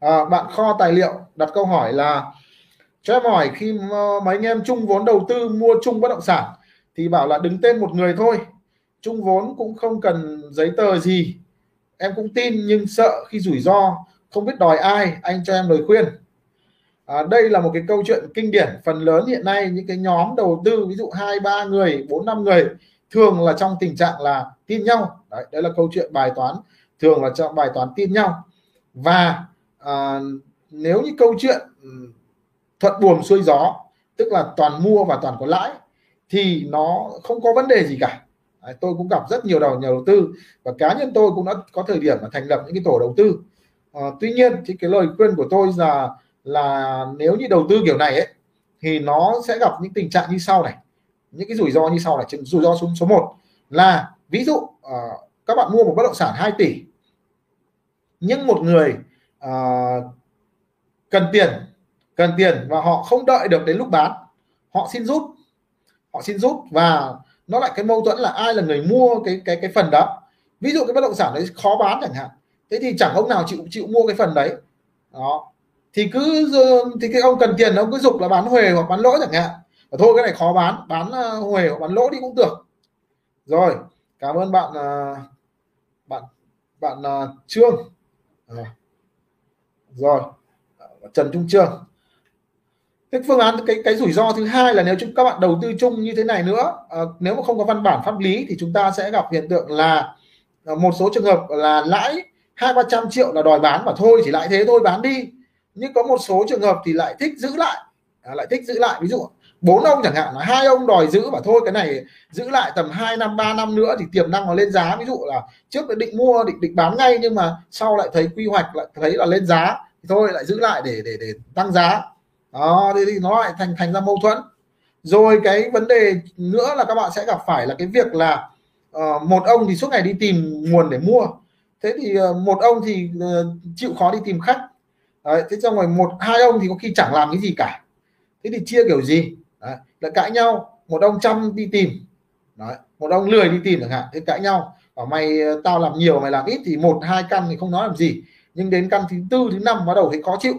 à, bạn kho tài liệu đặt câu hỏi là cho em hỏi khi mấy anh em chung vốn đầu tư mua chung bất động sản thì bảo là đứng tên một người thôi. Chung vốn cũng không cần giấy tờ gì. Em cũng tin nhưng sợ khi rủi ro không biết đòi ai anh cho em lời khuyên. À, đây là một cái câu chuyện kinh điển. Phần lớn hiện nay những cái nhóm đầu tư ví dụ hai ba người bốn năm người thường là trong tình trạng là tin nhau. Đấy, đấy là câu chuyện bài toán thường là trong bài toán tin nhau. Và à, nếu như câu chuyện ừ, thuận buồm xuôi gió tức là toàn mua và toàn có lãi thì nó không có vấn đề gì cả. À, tôi cũng gặp rất nhiều đầu nhà đầu tư và cá nhân tôi cũng đã có thời điểm mà thành lập những cái tổ đầu tư. À, tuy nhiên thì cái lời khuyên của tôi là là nếu như đầu tư kiểu này ấy thì nó sẽ gặp những tình trạng như sau này. Những cái rủi ro như sau này. Rủi ro số số 1 là ví dụ uh, các bạn mua một bất động sản 2 tỷ nhưng một người uh, cần tiền cần tiền và họ không đợi được đến lúc bán họ xin rút họ xin rút và nó lại cái mâu thuẫn là ai là người mua cái cái cái phần đó. Ví dụ cái bất động sản đấy khó bán chẳng hạn thế thì chẳng ông nào chịu chịu mua cái phần đấy. Đó. Thì cứ thì cái ông cần tiền ông cứ dục là bán huề hoặc bán lỗ chẳng hạn. Và thôi cái này khó bán bán à, huề hoặc bán lỗ đi cũng được. Rồi cảm ơn bạn à, bạn bạn trương. À rồi. Trần trung trương cái phương án cái cái rủi ro thứ hai là nếu chúng các bạn đầu tư chung như thế này nữa à, nếu mà không có văn bản pháp lý thì chúng ta sẽ gặp hiện tượng là ờ, một số trường hợp là lãi hai ba trăm triệu là đòi bán và thôi chỉ lại thế thôi bán đi. Nhưng có một số trường hợp thì lại thích giữ lại. À, lại thích giữ lại. Ví dụ bốn ông chẳng hạn là hai ông đòi giữ và thôi cái này giữ lại tầm 2 năm 3 năm nữa thì tiềm năng nó lên giá. Ví dụ là trước định mua định định bán ngay nhưng mà sau lại thấy quy hoạch lại thấy là lên giá thì thôi lại giữ lại để để để tăng giá. Đó thì nó lại thành thành ra mâu thuẫn. Rồi cái vấn đề nữa là các bạn sẽ gặp phải là cái việc là uh, một ông thì suốt ngày đi tìm nguồn để mua. Thế thì uh, một ông thì uh, chịu khó đi tìm khách. Đấy, thế xong rồi một hai ông thì có khi chẳng làm cái gì cả. Thế thì chia kiểu gì? Đấy, là cãi nhau một ông chăm đi tìm. Đấy, một ông lười đi tìm chẳng hạn thế cãi nhau. Bảo mày ờ, tao làm nhiều mày làm ít thì một hai căn thì không nói làm gì. Nhưng đến căn thứ tư thứ năm bắt đầu thấy khó chịu.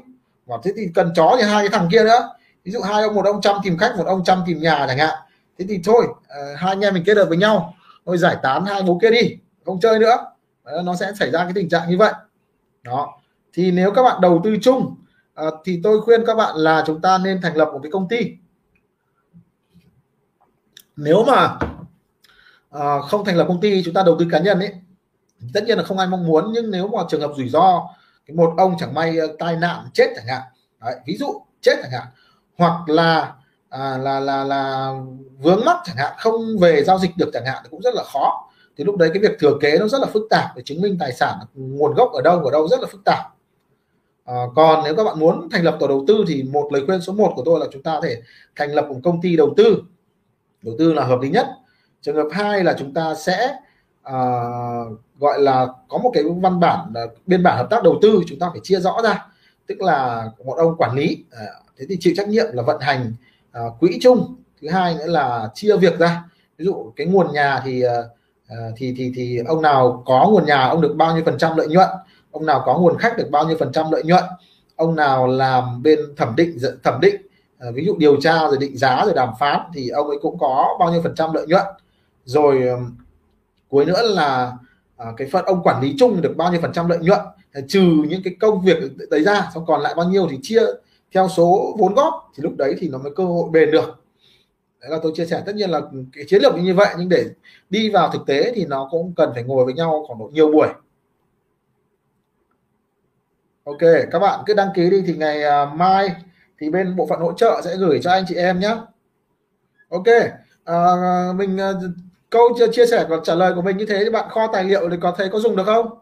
Và thế thì cần chó thì hai cái thằng kia nữa. Ví dụ hai ông một ông chăm tìm khách một ông chăm tìm nhà chẳng hạn. Thế thì thôi uh, hai anh em mình kết hợp với nhau. Thôi giải tán hai bố kia đi không chơi nữa. Đấy, nó sẽ xảy ra cái tình trạng như vậy. Đó. Thì nếu các bạn đầu tư chung uh, thì tôi khuyên các bạn là chúng ta nên thành lập một cái công ty nếu mà uh, không thành lập công ty chúng ta đầu tư cá nhân ấy tất nhiên là không ai mong muốn nhưng nếu mà trường hợp rủi ro một ông chẳng may uh, tai nạn chết chẳng hạn Đấy, ví dụ chết chẳng hạn hoặc là à, là là là vướng mắc chẳng hạn không về giao dịch được chẳng hạn thì cũng rất là khó. Thì lúc đấy cái việc thừa kế nó rất là phức tạp để chứng minh tài sản nguồn gốc ở đâu ở đâu rất là phức tạp. À, còn nếu các bạn muốn thành lập tổ đầu tư thì một lời khuyên số 1 của tôi là chúng ta có thể thành lập một công ty đầu tư đầu tư là hợp lý nhất. Trường hợp hai là chúng ta sẽ à, gọi là có một cái văn bản là biên bản hợp tác đầu tư chúng ta phải chia rõ ra. Tức là một ông quản lý à, thế thì chịu trách nhiệm là vận hành à, quỹ chung. Thứ hai nữa là chia việc ra. Ví dụ cái nguồn nhà thì à, à thì thì thì ông nào có nguồn nhà ông được bao nhiêu phần trăm lợi nhuận. Ông nào có nguồn khách được bao nhiêu phần trăm lợi nhuận. Ông nào làm bên thẩm định thẩm định. Ờ, ví dụ điều tra rồi định giá rồi đàm phán thì ông ấy cũng có bao nhiêu phần trăm lợi nhuận. Rồi cuối nữa là à, cái phần ông quản lý chung được bao nhiêu phần trăm lợi nhuận trừ những cái công việc đấy ra xong còn lại bao nhiêu thì chia theo số vốn góp thì lúc đấy thì nó mới cơ hội bền được. Đấy là tôi chia sẻ. Tất nhiên là cái chiến lược như vậy nhưng để đi vào thực tế thì nó cũng cần phải ngồi với nhau khoảng độ nhiều buổi. Ok các bạn cứ đăng ký đi thì ngày ờ, mai thì bên bộ phận hỗ trợ sẽ gửi cho anh chị em nhé ok à, mình à, câu chia, chia sẻ và trả lời của mình như thế thì bạn kho tài liệu thì có thấy có dùng được không?